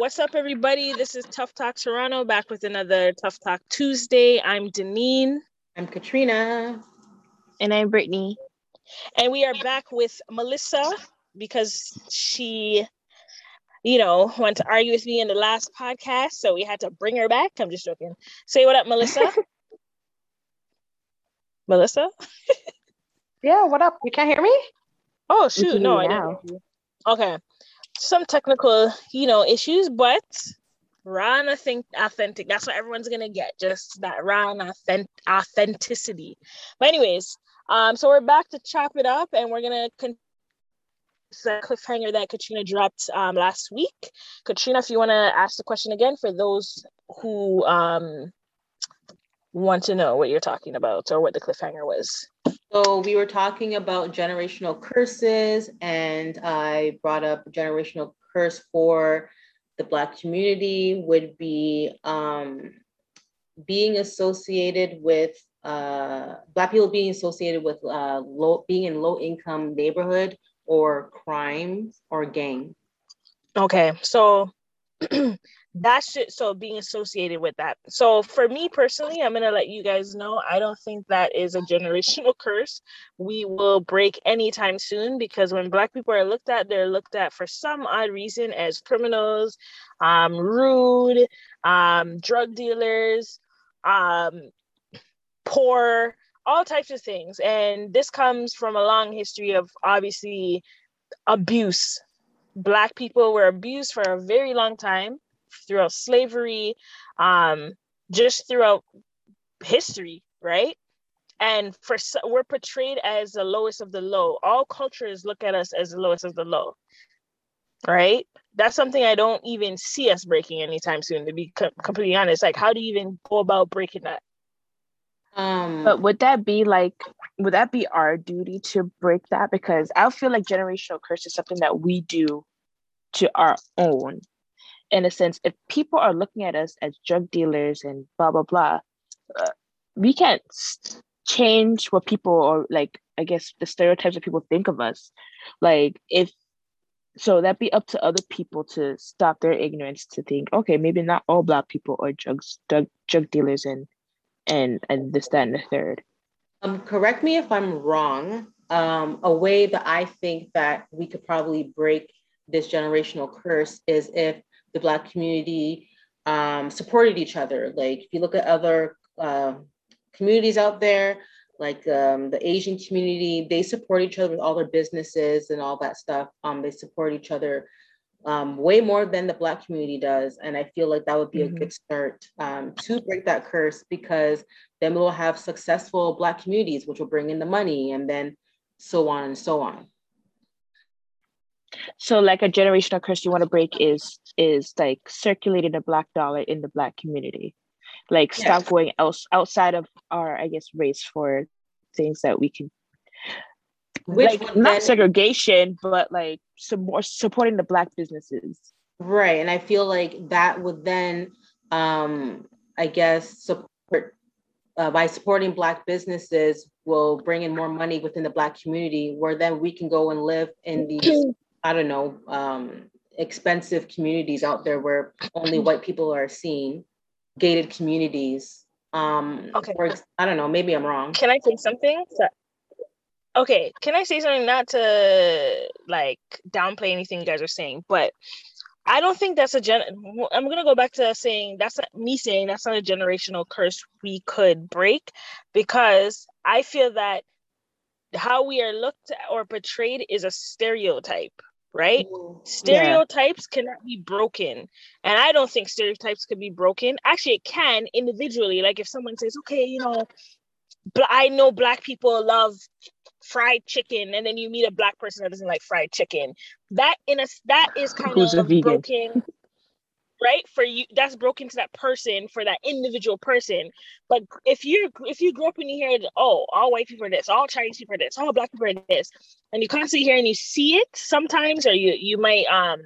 What's up, everybody? This is Tough Talk Toronto back with another Tough Talk Tuesday. I'm Deneen. I'm Katrina. And I'm Brittany. And we are back with Melissa because she, you know, went to argue with me in the last podcast. So we had to bring her back. I'm just joking. Say what up, Melissa. Melissa? yeah, what up? You can't hear me? Oh, shoot. No, I didn't. Okay some technical, you know, issues, but raw and authentic, authentic. That's what everyone's gonna get, just that raw and authentic authenticity. But anyways, um, so we're back to chop it up, and we're gonna continue the cliffhanger that Katrina dropped um, last week. Katrina, if you want to ask the question again for those who um, want to know what you're talking about or what the cliffhanger was. So we were talking about generational curses, and I brought up generational curse for the Black community would be um, being associated with uh, Black people being associated with uh, low, being in low income neighborhood or crimes or gang. Okay, so that should so being associated with that. So for me personally i'm going to let you guys know i don't think that is a generational curse. We will break anytime soon because when black people are looked at they're looked at for some odd reason as criminals um, rude um, drug dealers um, poor all types of things. And this comes from a long history of obviously abuse. Black people were abused for a very long time throughout slavery, um, just throughout history, right? And for we're portrayed as the lowest of the low. All cultures look at us as the lowest of the low, right? That's something I don't even see us breaking anytime soon. To be co- completely honest, like how do you even go about breaking that? Um, but would that be like, would that be our duty to break that? Because I feel like generational curse is something that we do to our own in a sense, if people are looking at us as drug dealers and blah blah blah, uh, we can't change what people or like I guess the stereotypes that people think of us. Like if so, that be up to other people to stop their ignorance to think, okay, maybe not all black people are drugs drug drug dealers and and and this that and the third. Um, correct me if I'm wrong. Um, a way that I think that we could probably break this generational curse is if the Black community um, supported each other. Like if you look at other uh, communities out there, like um, the Asian community, they support each other with all their businesses and all that stuff. Um, they support each other um, way more than the Black community does. And I feel like that would be mm-hmm. a good start um, to break that curse because then we'll have successful Black communities, which will bring in the money and then so on and so on. So like a generational curse you want to break is is like circulating the black dollar in the black community. Like yes. stop going else outside of our I guess race for things that we can Which like not then, segregation, but like some more supporting the black businesses. Right. And I feel like that would then um I guess support uh, by supporting black businesses will bring in more money within the black community where then we can go and live in these I don't know, um, expensive communities out there where only white people are seen, gated communities. Um, okay. Or, I don't know, maybe I'm wrong. Can I say something? Okay, can I say something not to like downplay anything you guys are saying, but I don't think that's a gen. I'm gonna go back to saying that's not, me saying that's not a generational curse we could break, because I feel that how we are looked at or portrayed is a stereotype right? Stereotypes yeah. cannot be broken. And I don't think stereotypes could be broken. Actually, it can individually. Like if someone says, okay, you know, I know black people love fried chicken, and then you meet a black person that doesn't like fried chicken. That in a that is kind Who's of broken right? For you that's broken to that person for that individual person. But if you if you grew up and you hear oh all white people are this all chinese people are this all black people are this and you constantly hear and you see it sometimes or you you might um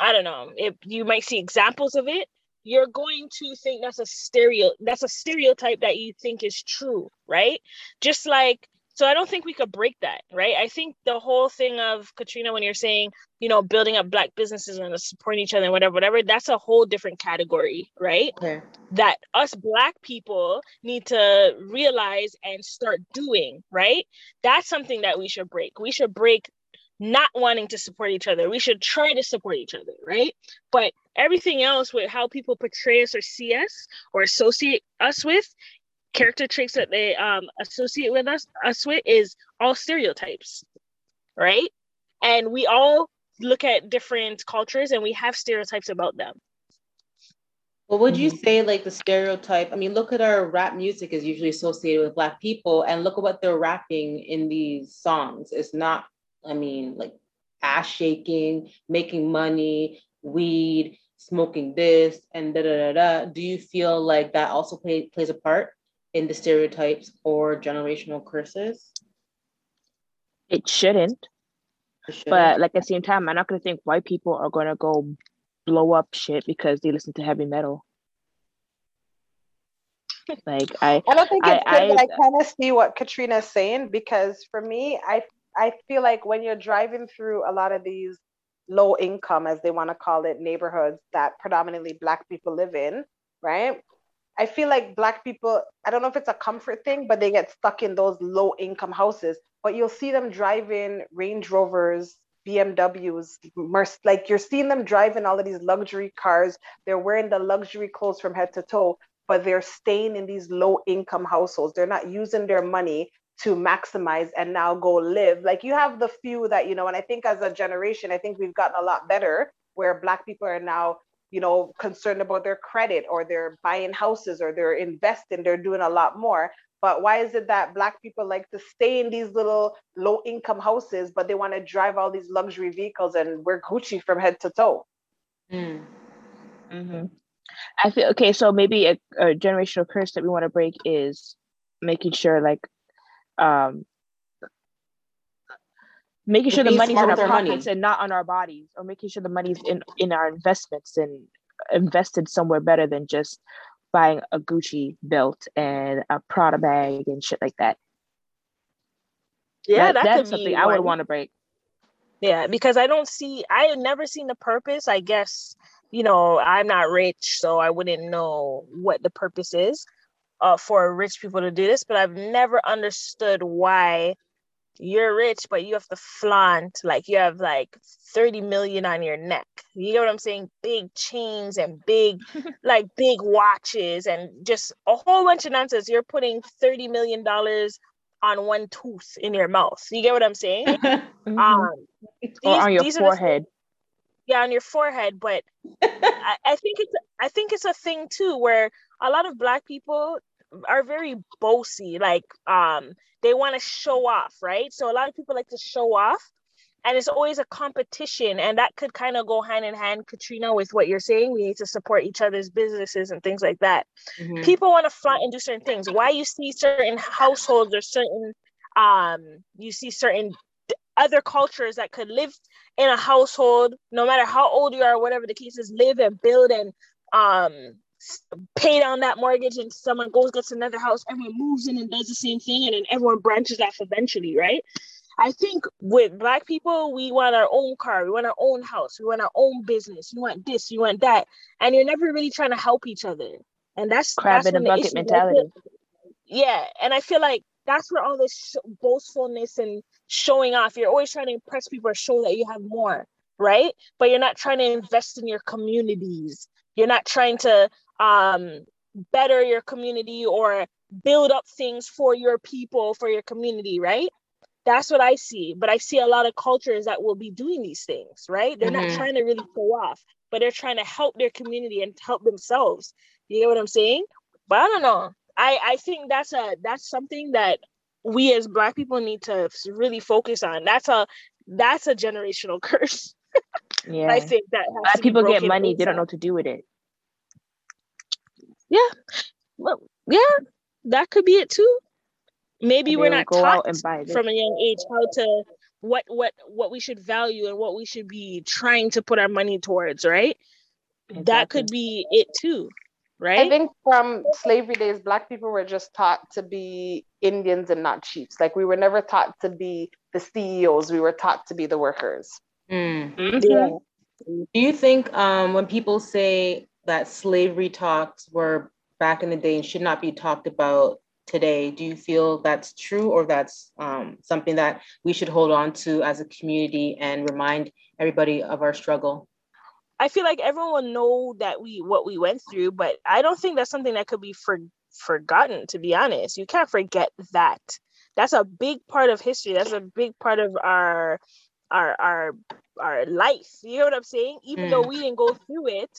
i don't know if you might see examples of it you're going to think that's a stereo that's a stereotype that you think is true right? Just like So I don't think we could break that, right? I think the whole thing of Katrina, when you're saying, you know, building up black businesses and supporting each other and whatever, whatever, that's a whole different category, right? That us black people need to realize and start doing, right? That's something that we should break. We should break not wanting to support each other. We should try to support each other, right? But everything else with how people portray us or see us or associate us with character traits that they um, associate with us us with is all stereotypes, right? And we all look at different cultures and we have stereotypes about them. Well, would you mm-hmm. say like the stereotype? I mean, look at our rap music is usually associated with Black people, and look at what they're rapping in these songs. It's not, I mean, like ass shaking, making money, weed, smoking this, and da da da da. Do you feel like that also play, plays a part? In the stereotypes or generational curses? It shouldn't. it shouldn't. But like at the same time, I'm not gonna think white people are gonna go blow up shit because they listen to heavy metal. like I I don't think it's I, good, I, I kind of see what Katrina's saying because for me, I I feel like when you're driving through a lot of these low income, as they want to call it, neighborhoods that predominantly black people live in, right? I feel like black people, I don't know if it's a comfort thing, but they get stuck in those low income houses. But you'll see them driving Range Rovers, BMWs, Merc- like you're seeing them driving all of these luxury cars. They're wearing the luxury clothes from head to toe, but they're staying in these low income households. They're not using their money to maximize and now go live. Like you have the few that, you know, and I think as a generation, I think we've gotten a lot better where Black people are now you know, concerned about their credit or they're buying houses or they're investing, they're doing a lot more. But why is it that Black people like to stay in these little low income houses, but they want to drive all these luxury vehicles and wear Gucci from head to toe? Mm. Mm-hmm. I feel okay. So maybe a, a generational curse that we want to break is making sure, like, um, making sure the money's in our pockets money. and not on our bodies or making sure the money's in in our investments and invested somewhere better than just buying a gucci belt and a prada bag and shit like that. Yeah that, that that's something i would want to break. Yeah because i don't see i have never seen the purpose i guess you know i'm not rich so i wouldn't know what the purpose is uh, for rich people to do this but i've never understood why you're rich, but you have to flaunt like you have like 30 million on your neck. You know what I'm saying? Big chains and big, like big watches and just a whole bunch of nonsense. You're putting 30 million dollars on one tooth in your mouth. You get what I'm saying? mm-hmm. um, these, or on your forehead. yeah, on your forehead. But I, I think it's I think it's a thing too where a lot of black people are very bossy like um they want to show off right? So a lot of people like to show off and it's always a competition and that could kind of go hand in hand katrina with what you're saying. We need to support each other's businesses and things like that. Mm-hmm. people want to flaunt and do certain things. Why you see certain households or certain um you see certain other cultures that could live in a household no matter how old you are whatever the case is live and build and um pay down that mortgage and someone goes gets another house everyone moves in and does the same thing and then everyone branches off eventually right? I think with black people we want our own car we want our own house we want our own business you want this you want that and you're never really trying to help each other. And that's crab in a bucket mentality. yeah and i feel like that's where all this sh- boastfulness and showing off you're always trying to impress people or show that you have more right? But you're not trying to invest in your communities. You're not trying to um, better your community or build up things for your people, for your community, right? That's what I see. But I see a lot of cultures that will be doing these things, right? They're mm-hmm. not trying to really show off, but they're trying to help their community and help themselves. You get what I'm saying? But I don't know. I, I think that's a that's something that we as black people need to really focus on. That's a that's a generational curse. yeah. I think that black people get money, they don't know what to do with it yeah well yeah that could be it too maybe we're not taught from a young age how to what what what we should value and what we should be trying to put our money towards right exactly. that could be it too right? I think from slavery days, black people were just taught to be Indians and not chiefs. Like we were never taught to be the CEOs. We were taught to be the workers. Mm. Mm-hmm. Yeah. Do you think um, when people say that slavery talks were back in the day and should not be talked about today, do you feel that's true or that's um, something that we should hold on to as a community and remind everybody of our struggle? I feel like everyone know that we what we went through, but I don't think that's something that could be for, forgotten. To be honest, you can't forget that. That's a big part of history. That's a big part of our our our our life. You know what I'm saying? Even mm. though we didn't go through it,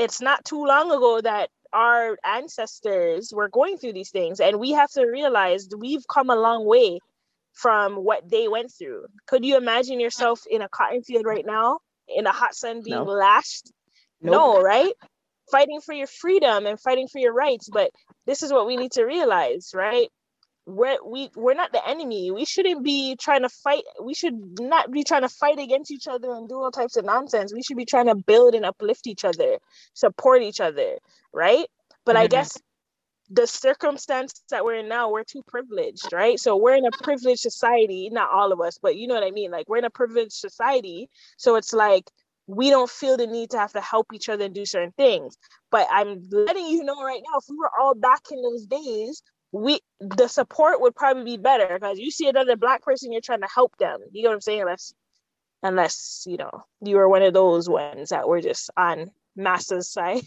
it's not too long ago that our ancestors were going through these things, and we have to realize we've come a long way from what they went through. Could you imagine yourself in a cotton field right now? in the hot sun being no. lashed. Nope. No, right? Fighting for your freedom and fighting for your rights. But this is what we need to realize, right? We're we we're not the enemy. We shouldn't be trying to fight. We should not be trying to fight against each other and do all types of nonsense. We should be trying to build and uplift each other, support each other, right? But mm-hmm. I guess the circumstance that we're in now, we're too privileged, right? So we're in a privileged society, not all of us, but you know what I mean? Like we're in a privileged society. So it's like we don't feel the need to have to help each other and do certain things. But I'm letting you know right now, if we were all back in those days, we the support would probably be better because you see another black person, you're trying to help them. You know what I'm saying? Unless unless, you know, you were one of those ones that were just on massa's side.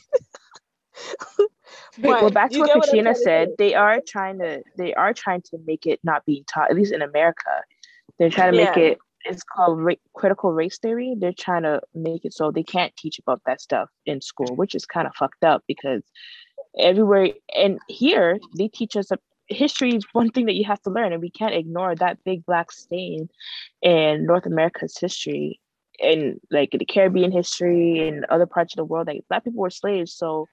well, back to what Katrina said, they are trying to they are trying to make it not being taught, at least in America. They're trying to make yeah. it. It's called ra- critical race theory. They're trying to make it so they can't teach about that stuff in school, which is kind of fucked up because everywhere and here they teach us a, history is one thing that you have to learn, and we can't ignore that big black stain in North America's history and like the Caribbean history and other parts of the world. Like black people were slaves, so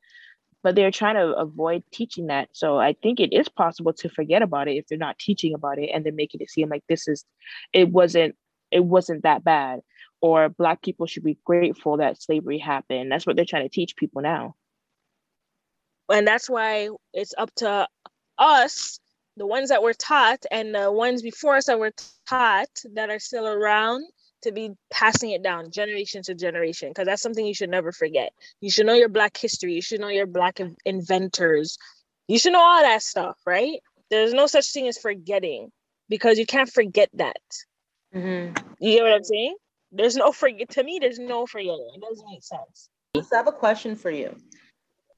but they're trying to avoid teaching that. So I think it is possible to forget about it if they're not teaching about it and they're making it seem like this is it wasn't it wasn't that bad or black people should be grateful that slavery happened. That's what they're trying to teach people now. And that's why it's up to us, the ones that were taught and the ones before us that were taught that are still around to be passing it down generation to generation because that's something you should never forget. You should know your black history. You should know your black inventors. You should know all that stuff, right? There's no such thing as forgetting because you can't forget that. Mm-hmm. You get what I'm saying? There's no forget. To me, there's no forgetting. It doesn't make sense. So I have a question for you.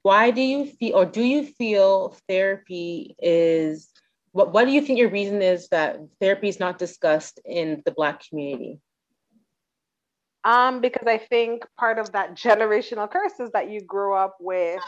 Why do you feel, or do you feel therapy is? What What do you think your reason is that therapy is not discussed in the Black community? Um, because I think part of that generational curse is that you grew up with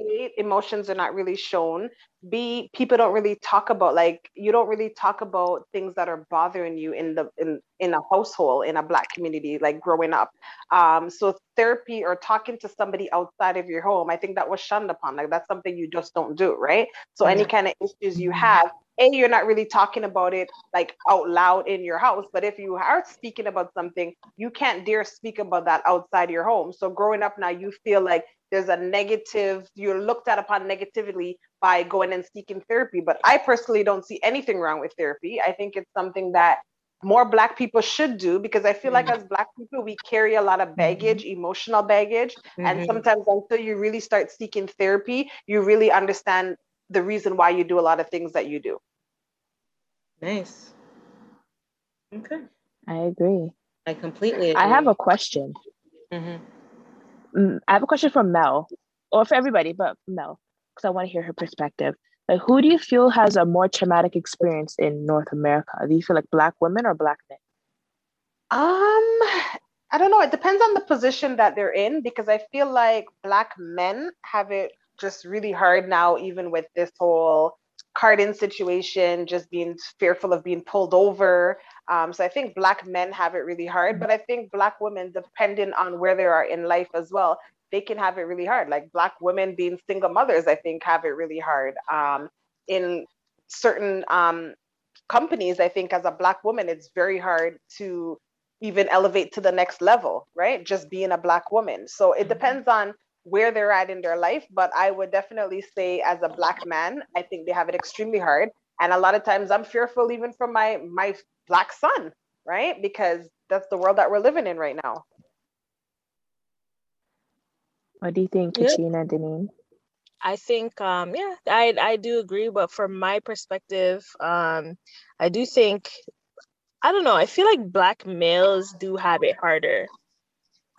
A, emotions are not really shown. B, people don't really talk about like you don't really talk about things that are bothering you in the in in a household in a black community like growing up. Um, so therapy or talking to somebody outside of your home, I think that was shunned upon. Like that's something you just don't do, right? So any kind of issues you have, a you're not really talking about it like out loud in your house but if you are speaking about something you can't dare speak about that outside your home so growing up now you feel like there's a negative you're looked at upon negatively by going and seeking therapy but i personally don't see anything wrong with therapy i think it's something that more black people should do because i feel mm-hmm. like as black people we carry a lot of baggage mm-hmm. emotional baggage mm-hmm. and sometimes until you really start seeking therapy you really understand the reason why you do a lot of things that you do. Nice. Okay. I agree. I completely agree. I have a question. I have a question for Mel, or for everybody, but Mel, because I want to hear her perspective. Like, who do you feel has a more traumatic experience in North America? Do you feel like Black women or Black men? Um, I don't know. It depends on the position that they're in because I feel like Black men have it just really hard now, even with this whole carding situation, just being fearful of being pulled over. Um, so I think Black men have it really hard, but I think Black women, depending on where they are in life as well, they can have it really hard. Like Black women being single mothers, I think have it really hard. Um, in certain um, companies, I think as a Black woman, it's very hard to even elevate to the next level, right? Just being a Black woman. So it mm-hmm. depends on where they're at in their life, but I would definitely say as a black man, I think they have it extremely hard. And a lot of times I'm fearful even for my my black son, right? Because that's the world that we're living in right now. What do you think, Katrina, Deneen? I think um yeah, I I do agree, but from my perspective, um I do think I don't know, I feel like black males do have it harder.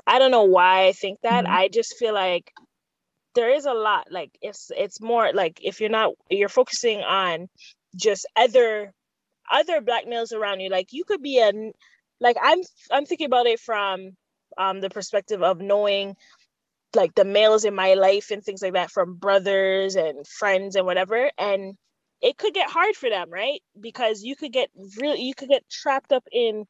I don't know why I think that. Mm-hmm. I just feel like there is a lot like it's it's more like if you're not you're focusing on just other other black males around you. Like you could be a like i'm i'm thinking about it from um the perspective of knowing like the males in my life and things like that from brothers and friends and whatever. And it could get hard for them right? Because you could get really you could get trapped up in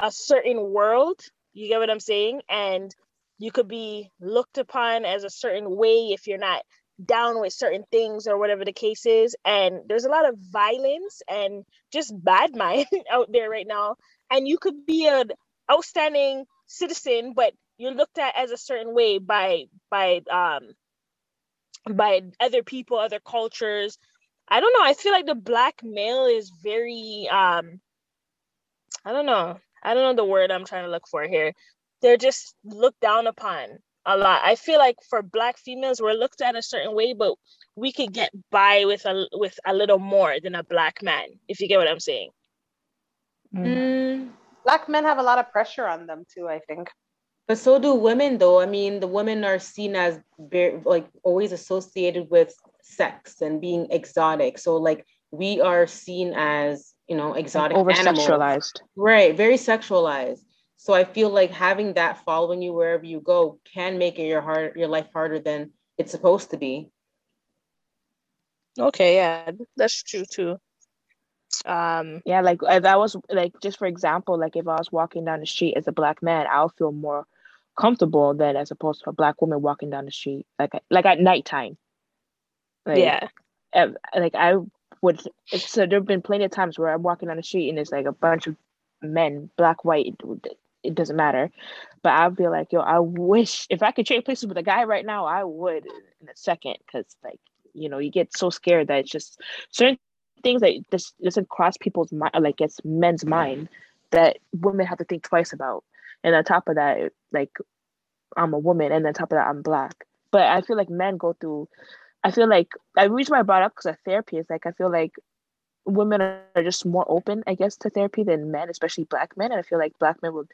a certain world. You get what i'm saying? And you could be looked upon as a certain way if you're not down with certain things or whatever the case is and there's a lot of violence and just bad mind out there right now. And you could be an outstanding citizen but you're looked at as a certain way by by um by other people other cultures. I don't know. I feel like the black male is very um i don't know. I don't know the word i'm trying to look for here. They're just looked down upon a lot i feel like for black females we're looked at a certain way but we could get by with a with a little more than a black man if you get what i'm saying mm. black men have a lot of pressure on them too i think but so do women, though. I mean, the women are seen as very, like always associated with sex and being exotic. So like we are seen as you know exotic over sexualized, right? Very sexualized. So I feel like having that following you wherever you go can make it your hard your life harder than it's supposed to be. Okay, yeah, that's true too. Um, yeah, like if I was like just for example, like if I was walking down the street as a black man, I'll feel more comfortable than as opposed to a black woman walking down the street like like at nighttime. Like, yeah. Like I would so there've been plenty of times where I'm walking down the street and it's like a bunch of men, black, white, it, doesn't matter. But I'd be like, yo, I wish if I could trade places with a guy right now, I would in a second. Cause like, you know, you get so scared that it's just certain things that just doesn't cross people's mind like it's men's mind that women have to think twice about and on top of that like i'm a woman and on top of that i'm black but i feel like men go through i feel like I reason why i brought up because of therapy is like i feel like women are just more open i guess to therapy than men especially black men and i feel like black men would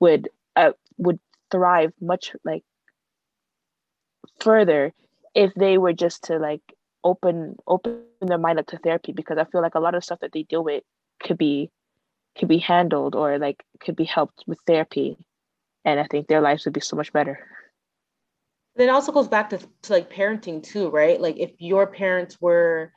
would uh, would thrive much like further if they were just to like open open their mind up to therapy because i feel like a lot of stuff that they deal with could be could be handled or like could be helped with therapy and i think their lives would be so much better. Then also goes back to, to like parenting too right? Like if your parents were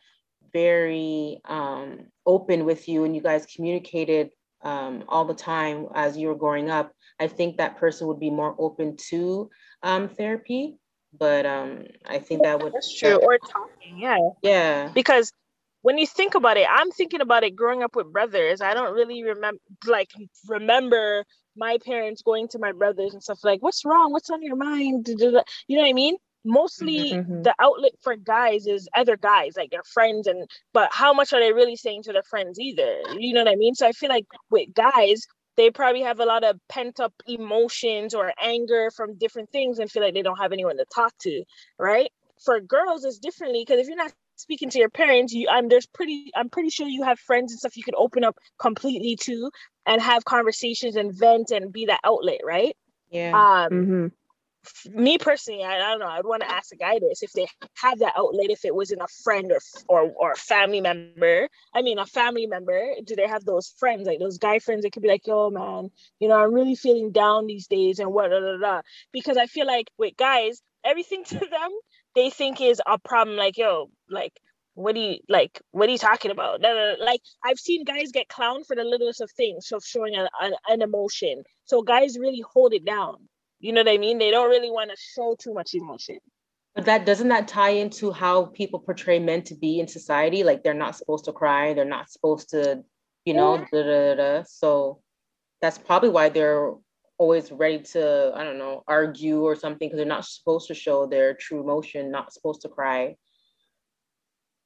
very um, open with you and you guys communicated um, all the time as you were growing up i think that person would be more open to um, therapy but um, i think that would that's true that, or talking yeah yeah because when you think about it, I'm thinking about it growing up with brothers. I don't really remember like remember my parents going to my brothers and stuff like, what's wrong? What's on your mind? You know what I mean? Mostly mm-hmm, the outlet for guys is other guys, like their friends, and but how much are they really saying to their friends either? You know what I mean? So I feel like with guys, they probably have a lot of pent up emotions or anger from different things and feel like they don't have anyone to talk to, right? For girls, it's differently because if you're not speaking to your parents you i'm there's pretty i'm pretty sure you have friends and stuff you could open up completely to and have conversations and vent and be that outlet right yeah um mm-hmm. Me personally I, I, don't know i'd want to ask a guy this if they have that outlet if it was in a friend or or or a family member. I mean a family member do they have those friends like those guy friends that could be like yo man you know i'm really feeling down these days and what da, da, da. because i feel like with guys everything to them they think is a problem like yo like what do you like what are you talking about? Like i've seen guys get clowned for the littlest of things of showing an, an, an emotion. So guys really hold it down you know what i mean they don't really want to show too much emotion but that doesn't that tie into how people portray men to be in society like they're not supposed to cry they're not supposed to you know yeah. da, da, da, so that's probably why they're always ready to, I don't know, argue or something because they're not supposed to show their true emotion, not supposed to cry.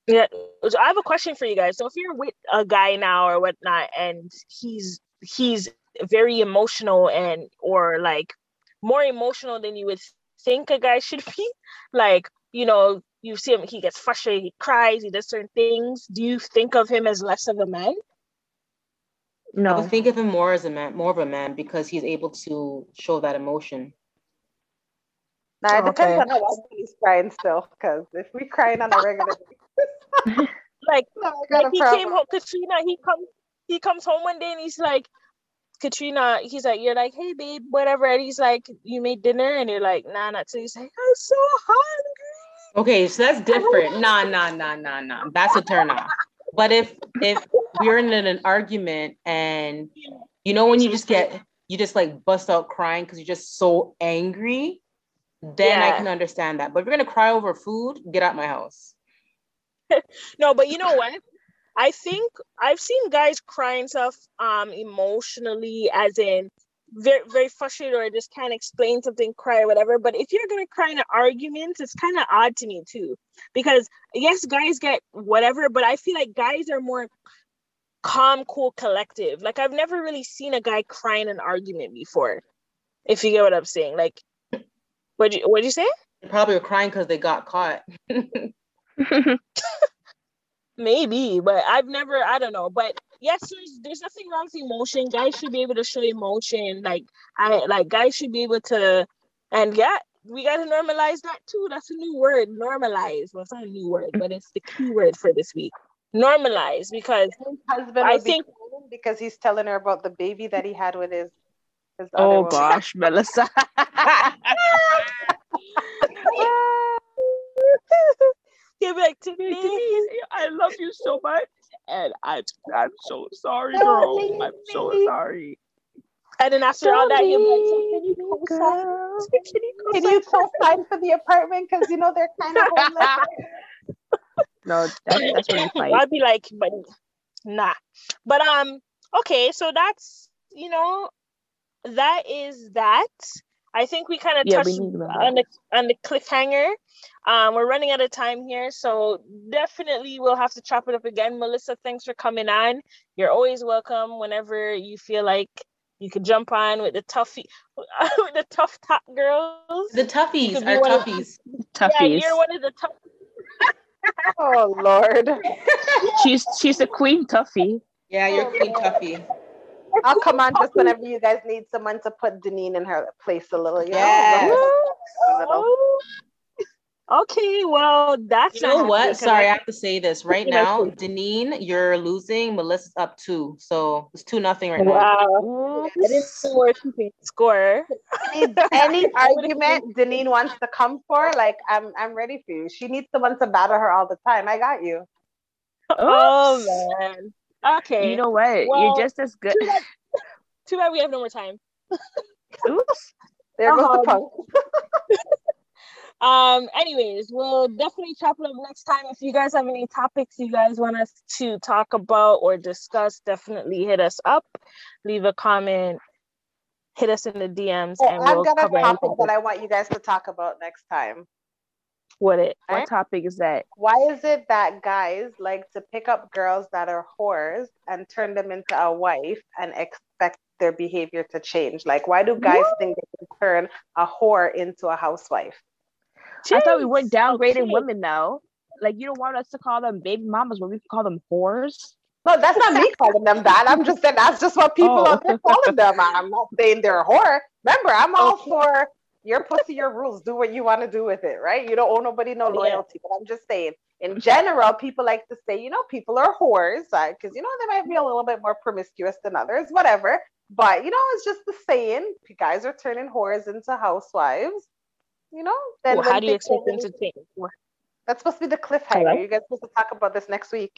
Yeah, so I have a question for you guys. So if you're with a guy now or whatnot, and he's he's very emotional and or like more emotional than you would think a guy should be, like you know, you see him, he gets frustrated, he cries, he does certain things. Do you think of him as less of a man? No. I think of him more as a man, more of a man because he's able to show that emotion. Now it depends on how often he's crying still, because if we're crying on a regular like, like he problem. came home, Katrina, he comes he comes home one day and he's like, Katrina, he's like, you're like, hey babe, whatever. And he's like, you made dinner, and you're like, nah, not so. He's like, I'm so hungry. Okay, so that's different. nah, nah, nah, nah, nah. That's a turn off. But if if we're in an argument and you know when you just get you just like bust out crying because you're just so angry, then yeah. I can understand that. But if you're gonna cry over food, get out my house. no, but you know what? I think I've seen guys crying stuff um emotionally as in very very frustrated or just can't explain something, cry or whatever. But if you're gonna cry in an argument, it's kind of odd to me too. Because yes, guys get whatever, but I feel like guys are more calm, cool, collective. Like I've never really seen a guy cry in an argument before. If you get what I'm saying. Like what you what'd you say? Probably were crying because they got caught. Maybe, but I've never, I don't know. But yes, there's there's nothing wrong with emotion. Guys should be able to show emotion. Like I like guys should be able to and yeah, we gotta normalize that too. That's a new word, normalize. Well, it's not a new word, but it's the key word for this week. Normalize because husband I think because he's telling her about the baby that he had with his his Oh gosh, Melissa. He'll be like, Tiffany, I love you so much. And I'm, I'm so sorry, girl. I'm so sorry. And then after all that, be like, so can you co-sign? Can you co-sign for the apartment? Because, you know, they're kind of homeless. no, that's, that's when you fight. I'd be like, but nah. But, um, okay, so that's, you know, that is that. I think we kind of yeah, touched on the on the cliffhanger. Um, we're running out of time here, so definitely we'll have to chop it up again. Melissa, thanks for coming on. You're always welcome whenever you feel like you could jump on with the toughy with the tough top girls. The toughies are toughies. Toughies. Yeah, you're one of the tough. oh Lord. she's she's a queen toughie. Yeah, you're queen toughie. I'll come on just whenever you guys need someone to put Deneen in her place a little. yeah. A little. Oh. Okay, well, that's you know what. Sorry, I have to say this right now. Deneen, you're losing. Melissa's up two, so it's two nothing right wow. now. Wow, I didn't know score. Any, any argument Deneen wants to come for, like I'm, I'm ready for you. She needs someone to battle her all the time. I got you. Oh man. Okay. You know what? Well, You're just as good. Too bad, too bad we have no more time. Oops. There goes um, the punk. um anyways we'll definitely chop it up next time if you guys have any topics you guys want us to talk about or discuss definitely hit us up leave a comment hit us in the dms oh, and we'll i've got a topic that i want you guys to talk about next time what it what topic is that why is it that guys like to pick up girls that are whores and turn them into a wife and expect their behavior to change like why do guys what? think they can turn a whore into a housewife Jeez. i thought we weren't downgrading okay. women though like you don't want us to call them baby mamas when we call them whores no, that's not me calling them that. I'm just saying that's just what people oh. are calling them. I'm not saying they're a whore. Remember, I'm all for your pussy, your rules. Do what you want to do with it, right? You don't owe nobody no oh, loyalty. But I'm just saying, in general, people like to say, you know, people are whores uh, because, you know, they might be a little bit more promiscuous than others, whatever. But, you know, it's just the saying. Guys are turning whores into housewives. You know, then well, how do you expect them to change? That's supposed to be the cliffhanger. Hello? You guys supposed to talk about this next week.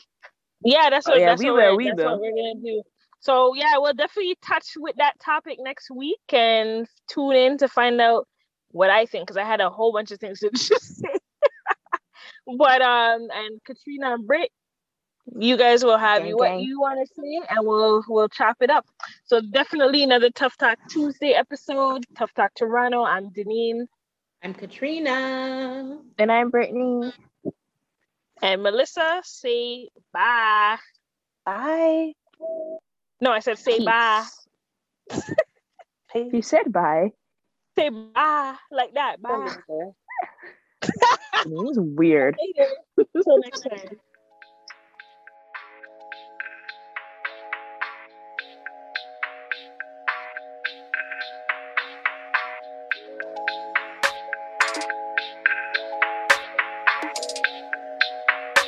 Yeah, that's oh, what, oh, yeah, that's, we what, will, we that's will. what we're gonna do. So yeah, we'll definitely touch with that topic next week and tune in to find out what I think because I had a whole bunch of things to just say. but um, and Katrina and Britt, you guys will have gang, you what gang. you want to say, and we'll we'll chop it up. So definitely another Tough Talk Tuesday episode. Tough Talk Toronto. I'm Deneen. I'm Katrina. And I'm Brittany. And Melissa, say bye. Bye. No, I said say Peace. bye. you said bye. Say bye like that. Oh bye. it was weird. Until next time.